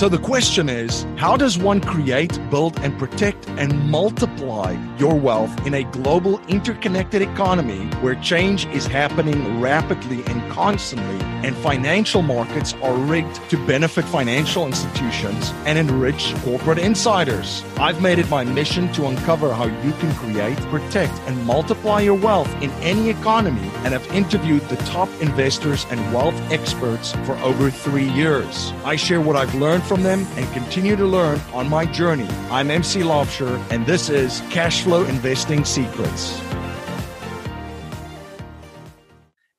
So the question is how does one create, build, and protect and multiply your wealth in a global interconnected economy where change is happening rapidly and constantly, and financial markets are rigged to benefit financial institutions and enrich corporate insiders? I've made it my mission to uncover how you can create, protect, and multiply your wealth in any economy, and have interviewed the top investors and wealth experts for over three years. I share what I've learned from them and continue to learn on my journey. I'm MC Laubscher, and this is Cash Flow Investing Secrets.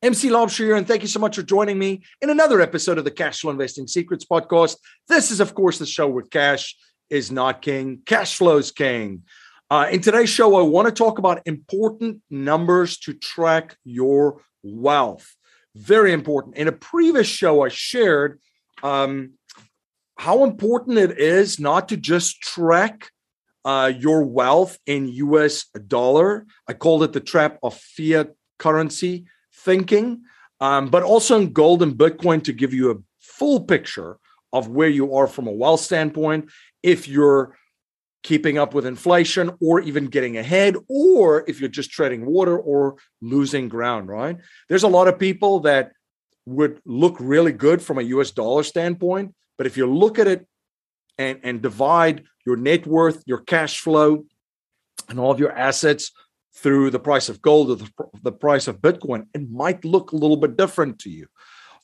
MC Laubscher here, and thank you so much for joining me in another episode of the Cash Flow Investing Secrets podcast. This is, of course, the show where cash is not king, cash flow's king. Uh, in today's show, I want to talk about important numbers to track your wealth. Very important. In a previous show, I shared um, how important it is not to just track uh, your wealth in US dollar. I called it the trap of fiat currency thinking, um, but also in gold and Bitcoin to give you a full picture of where you are from a wealth standpoint. If you're keeping up with inflation or even getting ahead, or if you're just treading water or losing ground, right? There's a lot of people that would look really good from a US dollar standpoint, but if you look at it and, and divide your net worth, your cash flow, and all of your assets through the price of gold or the, the price of Bitcoin, it might look a little bit different to you.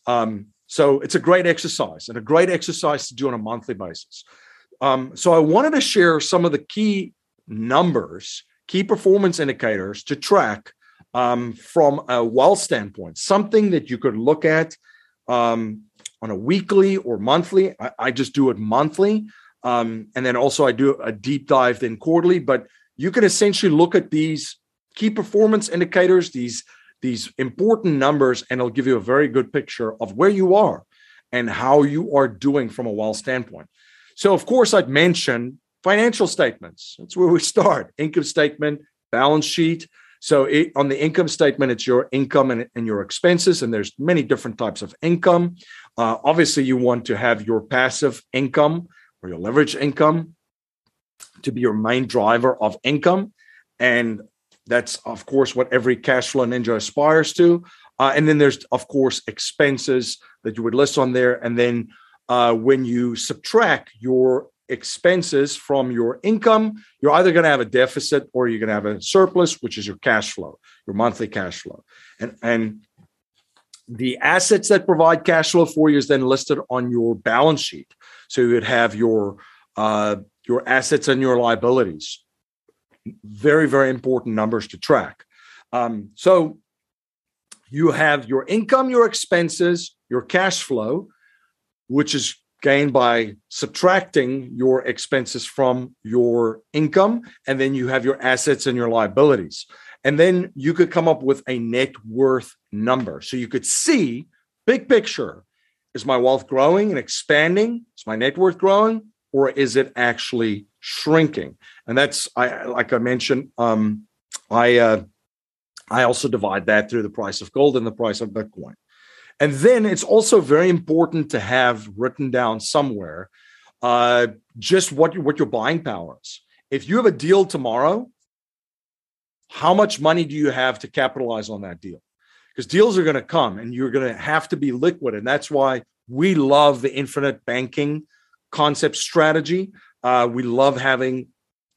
Um, so it's a great exercise and a great exercise to do on a monthly basis. Um, so I wanted to share some of the key numbers, key performance indicators to track um, from a wealth standpoint, something that you could look at um, on a weekly or monthly. I, I just do it monthly. Um, and then also I do a deep dive then quarterly, but you can essentially look at these key performance indicators, these these important numbers, and it'll give you a very good picture of where you are and how you are doing from a wealth standpoint. So, of course, I'd mention financial statements. That's where we start income statement, balance sheet. So it, on the income statement, it's your income and, and, your expenses, and there's many different types of income. Uh, obviously, you want to have your passive income or your leverage income to be your main driver of income, and that's of course what every cash flow ninja aspires to. Uh, and then there's of course expenses that you would list on there, and then uh, when you subtract your expenses from your income, you're either going to have a deficit or you're going to have a surplus, which is your cash flow, your monthly cash flow. And, and the assets that provide cash flow for you is then listed on your balance sheet. So you would have your uh, your assets and your liabilities. Very, very important numbers to track. Um, so you have your income, your expenses, your cash flow, which is gain by subtracting your expenses from your income. And then you have your assets and your liabilities. And then you could come up with a net worth number. So you could see big picture is my wealth growing and expanding? Is my net worth growing? Or is it actually shrinking? And that's I like I mentioned, um, I uh, I also divide that through the price of gold and the price of Bitcoin. And then it's also very important to have written down somewhere uh, just what, what your buying power is. If you have a deal tomorrow, how much money do you have to capitalize on that deal? Because deals are going to come and you're going to have to be liquid. And that's why we love the infinite banking concept strategy. Uh, we love having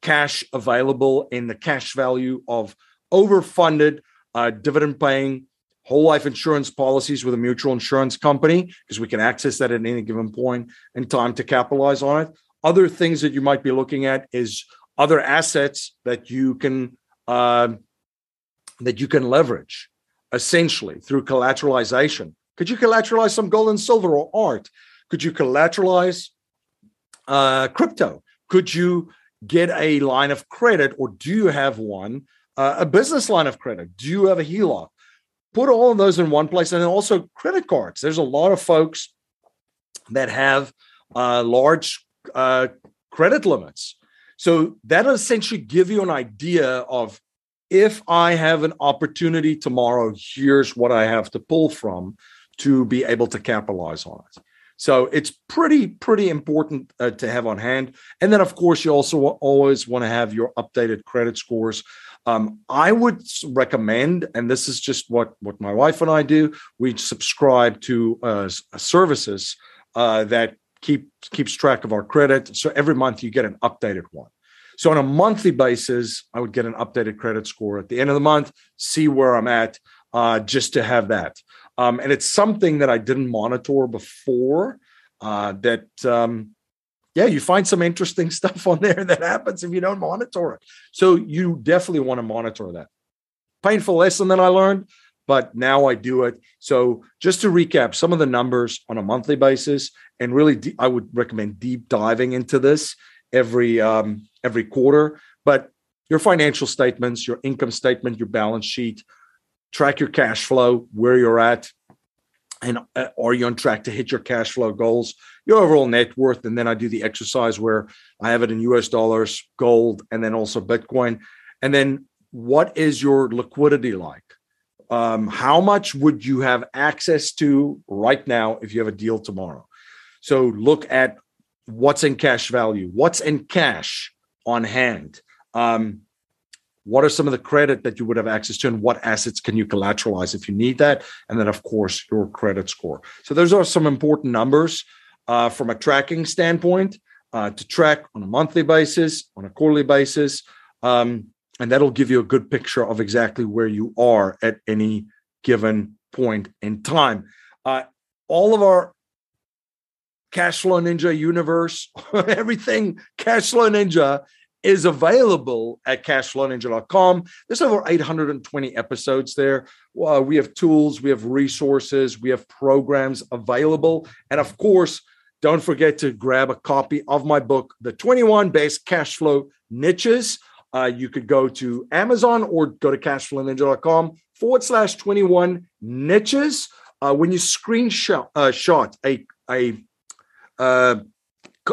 cash available in the cash value of overfunded, uh, dividend paying whole life insurance policies with a mutual insurance company because we can access that at any given point in time to capitalize on it. Other things that you might be looking at is other assets that you can uh, that you can leverage essentially through collateralization. Could you collateralize some gold and silver or art? Could you collateralize uh, crypto? Could you get a line of credit or do you have one? Uh, a business line of credit? Do you have a HELOC? Put all of those in one place and also credit cards. There's a lot of folks that have uh, large uh, credit limits. So that'll essentially give you an idea of if i have an opportunity tomorrow here's what i have to pull from to be able to capitalize on it So it's pretty, pretty important uh, to have on hand. And then, of course, you also always want to have your updated credit scores. Um, I would recommend, and this is just what, what my wife and I do, we subscribe to uh, services uh, that keep keeps track of our credit. So every month you get an updated one. So on a monthly basis, I would get an updated credit score at the end of the month, see where I'm at, uh, just to have that. Um, and it's something that I didn't monitor before. Uh, that um, yeah, you find some interesting stuff on there that happens if you don't monitor it. So you definitely want to monitor that. Painful lesson that I learned, but now I do it. So just to recap, some of the numbers on a monthly basis, and really, I would recommend deep diving into this every um, every quarter. But your financial statements, your income statement, your balance sheet, track your cash flow, where you're at, and uh, are you on track to hit your cash flow goals, your overall net worth, and then I do the exercise where I have it in U.S. dollars, gold, and then also Bitcoin, and then what is your liquidity like? Um, how much would you have access to right now if you have a deal tomorrow? So look at what's in cash value, what's in cash on hand. Um, what are some of the credit that you would have access to and what assets can you collateralize if you need that? And then of course your credit score. So those are some important numbers uh, from a tracking standpoint uh, to track on a monthly basis on a quarterly basis um, and that'll give you a good picture of exactly where you are at any given point in time. Uh, all of our Cashflow Ninja universe, everything Cashflow Ninja is available at cashflowninja.com. There's over 820 episodes there. Uh, we have tools, we have resources, we have programs available. And of course, don't forget to grab a copy of my book, The 21 Best Cash Flow Niches. Uh, you could go to Amazon or go to cashflowninja.com forward slash 21 niches. Uh, when you screenshot uh, shot a, a uh,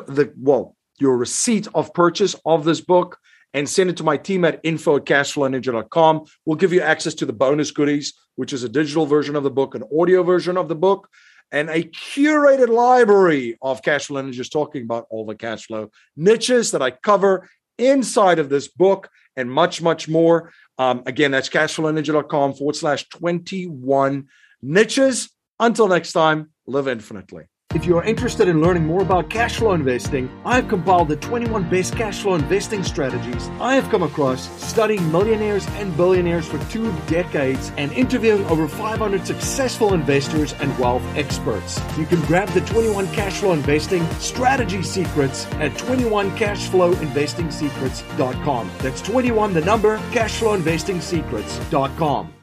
the well your receipt of purchase of this book and send it to my team at info at cashflowninja.com. We'll give you access to the bonus goodies, which is a digital version of the book, an audio version of the book, and a curated library of cash flow ninjas talking about all the cash flow niches that I cover inside of this book and much, much more. Um, again, that's cashflowninja.com forward slash 21 niches. Until next time, live infinitely. If you are interested in learning more about cash flow investing, I have compiled the 21 best cash flow investing strategies I have come across studying millionaires and billionaires for two decades and interviewing over 500 successful investors and wealth experts. You can grab the 21 cash flow investing strategy secrets at 21cashflowinvestingsecrets.com. That's 21 the number cashflowinvestingsecrets.com.